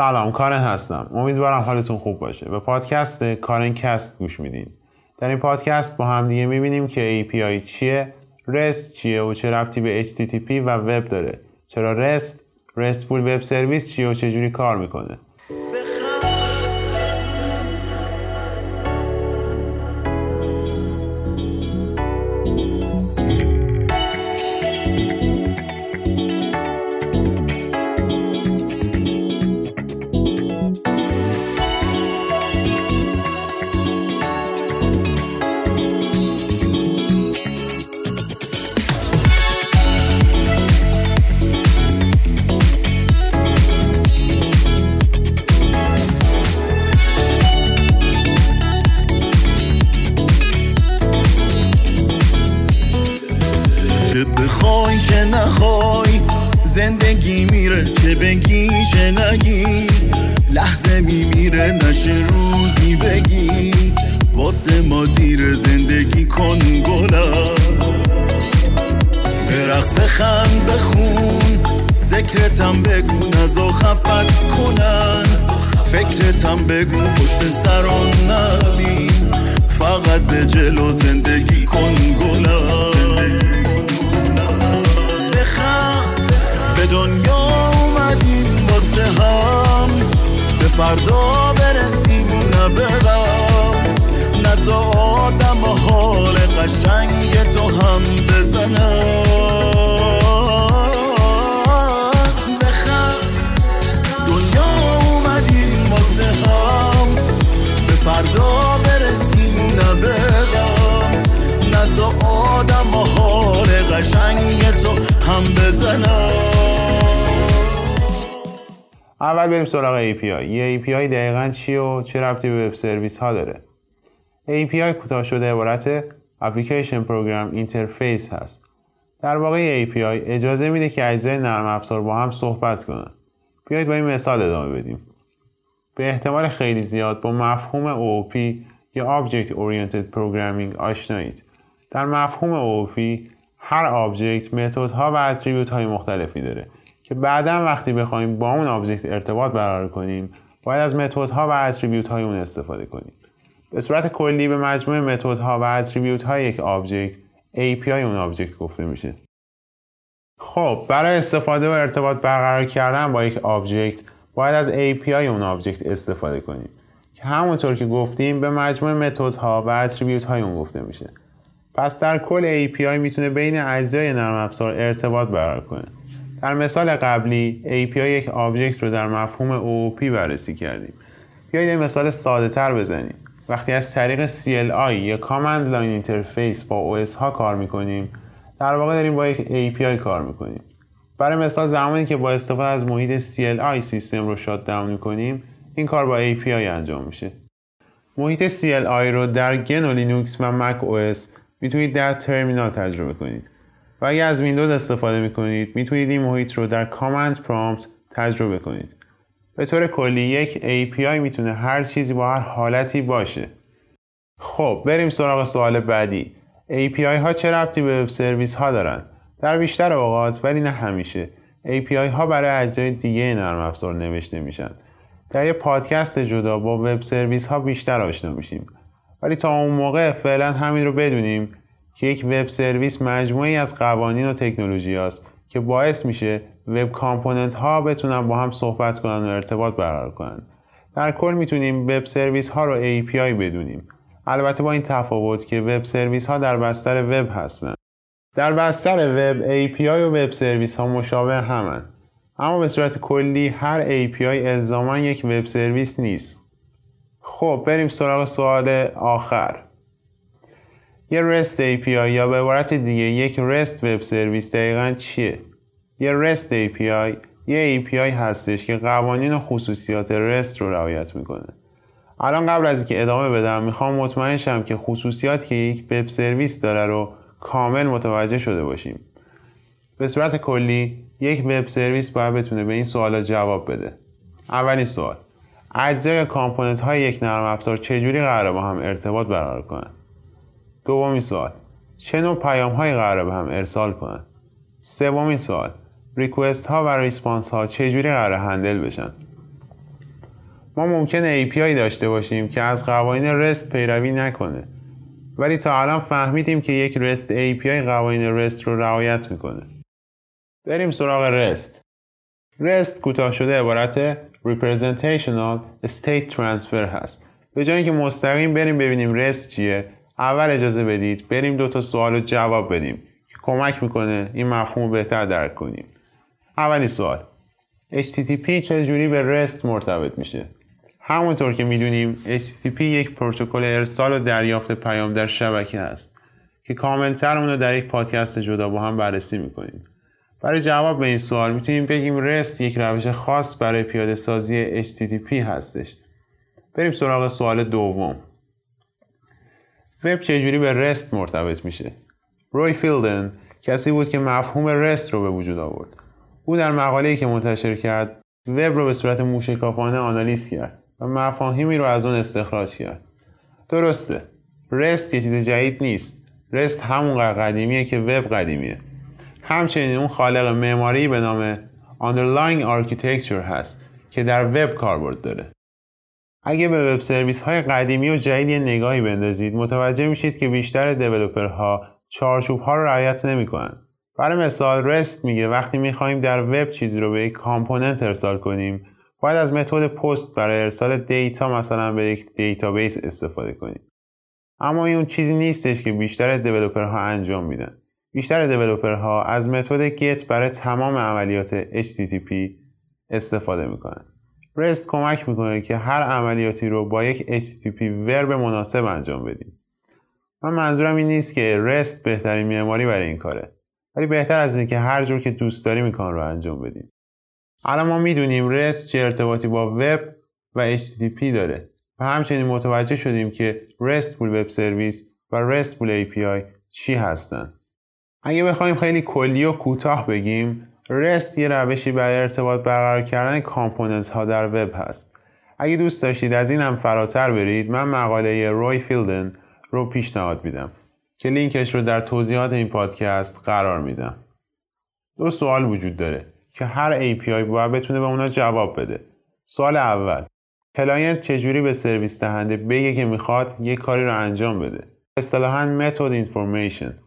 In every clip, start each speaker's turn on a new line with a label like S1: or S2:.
S1: سلام کارن هستم. امیدوارم حالتون خوب باشه. به پادکست کارن کست گوش میدین. در این پادکست با هم دیگه می‌بینیم که API چیه REST چیه و چه رفتی به HTTP و وب داره. چرا REST RESTful وب سرویس چیه و چجوری کار می‌کنه؟
S2: بگی چه نگی؟ لحظه میمیره نشه روزی بگی. واسه ما دیر زندگی کن گلم برقص بخند بخون. ذکرتم بگو نزا خفت کنن. فکرتم بگو پشت سران نبین. فقط به جلو زندگی کن گلم
S1: اول بریم سراغ API یه API دقیقا چیه و چه ربطی به وب سرویس ها داره؟ API کوتاه شده عبارت Application Program Interface هست. در واقع API اجازه میده که اجزای نرم افزار با هم صحبت کنن. بیایید با این مثال ادامه بدیم. به احتمال خیلی زیاد با مفهوم OOP یا Object Oriented Programming آشنایید. در مفهوم OOP هر object method ها و attribute های مختلفی داره. که بعدا وقتی بخوایم با اون object ارتباط برقرار کنیم باید از method ها و attribute های اون استفاده کنیم. به صورت کلی به مجموعه method ها و attribute های یک object API اون object گفته میشه. خب برای استفاده و ارتباط برقرار کردن با یک object باید از API اون object استفاده کنیم. که همونطور که گفتیم به مجموعه method ها و attribute های اون گفته میشه. پس در کل API می‌تونه بین اجزای نرم افزار ارتباط برقرار کنه. در مثال قبلی API یک object رو در مفهوم OOP بررسی کردیم. بیایید یه مثال ساده تر بزنیم. وقتی از طریق CLI یا Command Line Interface با OS ها کار می‌کنیم در واقع داریم با یک API کار می‌کنیم. برای مثال زمانی که با استفاده از محیط CLI سیستم رو shutdown می‌کنیم این کار با API انجام میشه. محیط CLI رو در گنو لینوکس و مک OS می‌تونید در ترمینال تجربه کنید. و اگر از ویندوز استفاده می‌کنید می‌تونید این محیط رو در کامند پرامپت تجربه کنید. به طور کلی یک API می‌تونه هر چیزی با هر حالتی باشه. خب بریم سراغ سوال بعدی. API ها چه ربطی به وب سرویس ها دارن؟ در بیشتر اوقات ولی نه همیشه API ها برای اجزای دیگه نرم افزار نوشته میشن. در یه پادکست جدا با وب سرویس ها بیشتر آشنا میشیم. ولی تا اون موقع فعلا همین رو بدونیم که یک وب سرویس مجموعه‌ای از قوانین و تکنولوژی است که باعث میشه web component ها بتونن با هم صحبت کنن و ارتباط برقرار کنن. در کل می‌تونیم وب سرویس ها رو API بدونیم. البته با این تفاوت که وب سرویس ها در بستر وب هستن. در بستر وب API و وب سرویس ها مشابه همن. اما به صورت کلی هر API الزاما یک وب سرویس نیست. خب بریم سراغ سوال آخر. یه REST API یا به عبارت دیگه یک REST وب سرویس دقیقا چیه؟ یه REST API یه API هستش که قوانین و خصوصیات REST رو رعایت می‌کنه. الان قبل از اینکه ادامه بدم می‌خوام مطمئن شم که خصوصیات که یک وب سرویس داره رو کامل متوجه شده باشیم. به صورت کلی یک وب سرویس باید بتونه به این سوالا جواب بده. اولین سوال اجزای component های یک نرم افزار چجوری قراره با هم ارتباط برقرار کنن؟ دومین سوال. چه نوع پیام هایی قراره به هم ارسال کنن سومین سوال. request ها و response ها چجوری قراره handle بشن؟ ما ممکنه API داشته باشیم که از قوانین REST پیروی نکنه. ولی تا الان فهمیدیم که یک REST API قوانین REST رو رعایت می‌کنه. بریم سراغ رست. رست کوتاه شده عبارت Representational State Transfer هست. به جای اینکه مستقیم بریم ببینیم رست چیه اول اجازه بدید بریم دو تا سوال رو جواب بدیم. که کمک می‌کنه این مفهوم بهتر درک کنیم. اولی سوال. HTTP چجوری به رست مرتبط میشه؟ همونطور که می‌دونیم HTTP یک پروتکل ارسال و دریافت پیام در شبکه است که کاملتر اون رو در یک پادکست جدا با هم بررسی می‌کنیم. برای جواب به این سوال می‌تونیم بگیم رست یک روش خاص برای پیاده سازی HTTP هستش. بریم سراغ سوال دوم. وب چجوری به رست مرتبط میشه؟ روی فیلدن کسی بود که مفهوم رست رو به وجود آورد. او در مقاله‌ای که منتشر کرد وب رو به صورت موشکافانه آنالیز کرد و مفاهیمی رو از اون استخراج کرد. درسته رست یه چیز جدید نیست. رست همون قدیمیه که وب قدیمیه. همچنین اون خالق معماری به نام Underlying Architecture هست که در وب کاربرد داره. اگه به وب سرویس های قدیمی و جدید یه نگاهی بندازید متوجه میشید که بیشتر دیولوپرها چارچوب ها رو رعایت نمی‌کنن. برای مثال رست میگه وقتی می‌خوایم در وب چیزی رو به یک کامپوننت ارسال کنیم باید از method POST برای ارسال data مثلا به یک database استفاده کنیم. اما این اون چیزی نیستش که بیشتر developer ها انجام میدن. بیشتر developer ها از method GET برای تمام عملیات HTTP استفاده می‌کنن. REST کمک می‌کنه که هر عملیاتی رو با یک HTTP verb مناسب انجام بدیم. من منظورم این نیست که REST بهترین معماری برای این کاره ولی بهتر از اینه که هر جور که دوست داریم این کار رو انجام بدیم. الان ما می‌دونیم REST چه ارتباطی با وب و HTTP داره و همچنین متوجه شدیم که RESTful web service و RESTful API چی هستن. اگه بخوایم خیلی کلی و کوتاه بگیم REST یه روشی برای ارتباط برقرار کردن component ها در وب هست. اگه دوست داشتید از این هم فراتر برید من مقاله روی فیلدن رو پیشنهاد میدم که لینکش رو در توضیحات این پادکست قرار میدم. دو سوال وجود داره که هر API باید بتونه به اونا جواب بده. سوال اول client چجوری به سرویس دهنده بگه که می‌خواد یک کاری رو انجام بده؟ اصطلاحا method information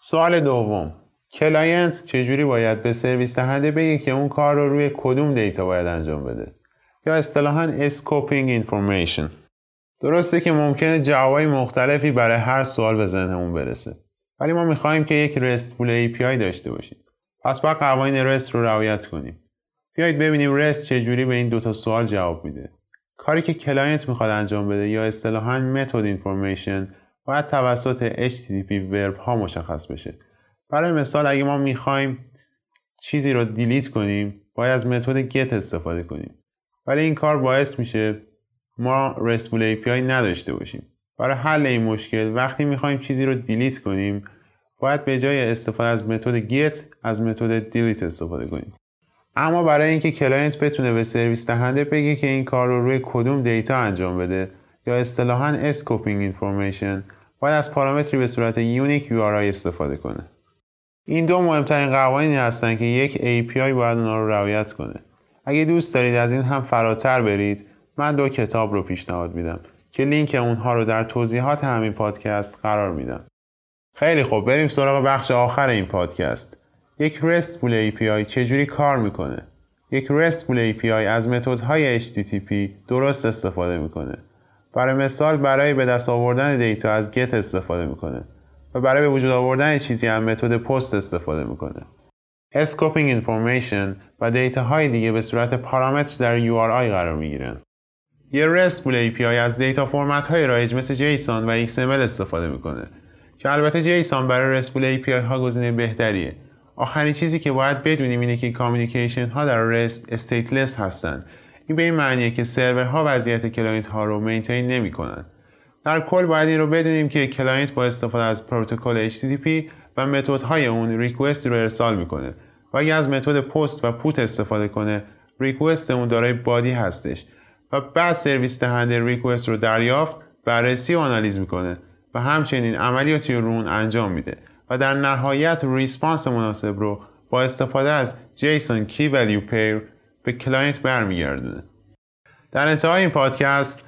S1: سوال دوم client چجوری باید به سرویس دهنده بگه که اون کار رو روی کدوم data باید انجام بده؟ یا اصطلاحا scoping information درسته که ممکنه جوابای مختلفی برای هر سوال به ذهنمون برسه. ولی ما می‌خوایم که یک RESTful API داشته باشیم. پس باید قوانین REST رو رعایت کنیم. بیایید ببینیم REST چجوری به این دوتا سوال جواب میده. کاری که client می‌خواد انجام بده یا اصطلاحا method information باید توسط HTTP verb ها مشخص بشه. برای مثال اگه ما می‌خوایم چیزی رو delete کنیم باید از method GET استفاده کنیم. ولی این کار باعث میشه ما RESTful API نداشته باشیم. برای حل این مشکل وقتی می‌خوایم چیزی رو delete کنیم باید به جای استفاده از method GET از method DELETE استفاده کنیم. اما برای اینکه client بتونه به سرویس دهنده بگه که این کار رو روی کدوم data انجام بده یا اصطلاحاً scoping information باید از پارامتری به صورت unique URI استفاده کنه. این دو مهمترین قوانینی هستند که یک API باید اونا رو رعایت کنه. اگه دوست دارید از این هم فراتر برید من دو کتاب رو پیشنهاد میدم که لینک اونها رو در توضیحات همین پادکست قرار میدم. خیلی خوب بریم سراغ بخش آخر این پادکست. یک RESTful API چجوری کار می‌کنه؟ یک RESTful API از متدهای HTTP درست استفاده می‌کنه. برای مثال برای به دست آوردن data از GET استفاده می‌کنه. و برای به وجود آوردن چیزی هم متد پست استفاده می‌کنه. scoping information و data های دیگه به صورت پارامتر در URI قرار می‌گیرن. یه RESTful API از data فرمت های رایج مثل JSON و XML استفاده می‌کنه که البته JSON برای RESTful API ها گزینه بهتریه. آخرین چیزی که باید بدونیم اینه که communication ها در REST stateless هستن. این به این معنیه که سرورها وضعیت client ها رو maintain نمی‌کنن. در کل باید این رو بدونیم که client با استفاده از پروتکل HTTP و متدهای اون request رو ارسال می‌کنه. و اگه از متد پست و PUT استفاده کنه request اون دارای body هستش. و بعد سرویس دهنده request رو دریافت بررسی و آنالیز می‌کنه و همچنین عملیاتی رو اون انجام میده. و در نهایت response مناسب رو با استفاده از JSON key value pair به client برمیگردونه. در انتهای این پادکست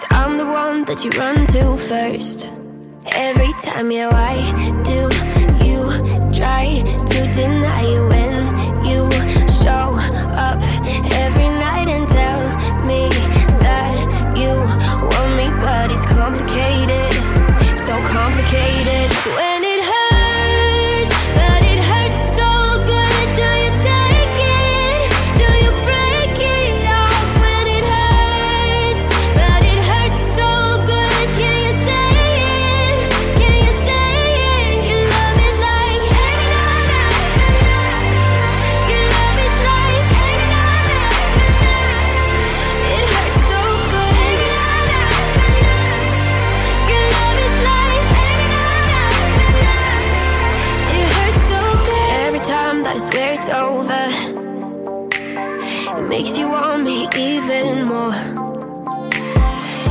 S3: Cause I'm the one that you run to first. Every time, yeah, why do you try to deny it makes you want me even more.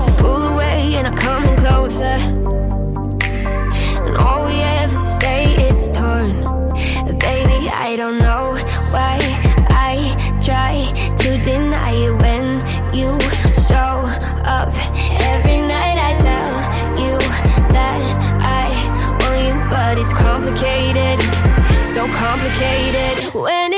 S3: You pull away and I come in closer. And all we ever say is torn. Baby, I don't know why I try to deny it when you show up. Every night I tell you that I want you, but it's complicated. So complicated when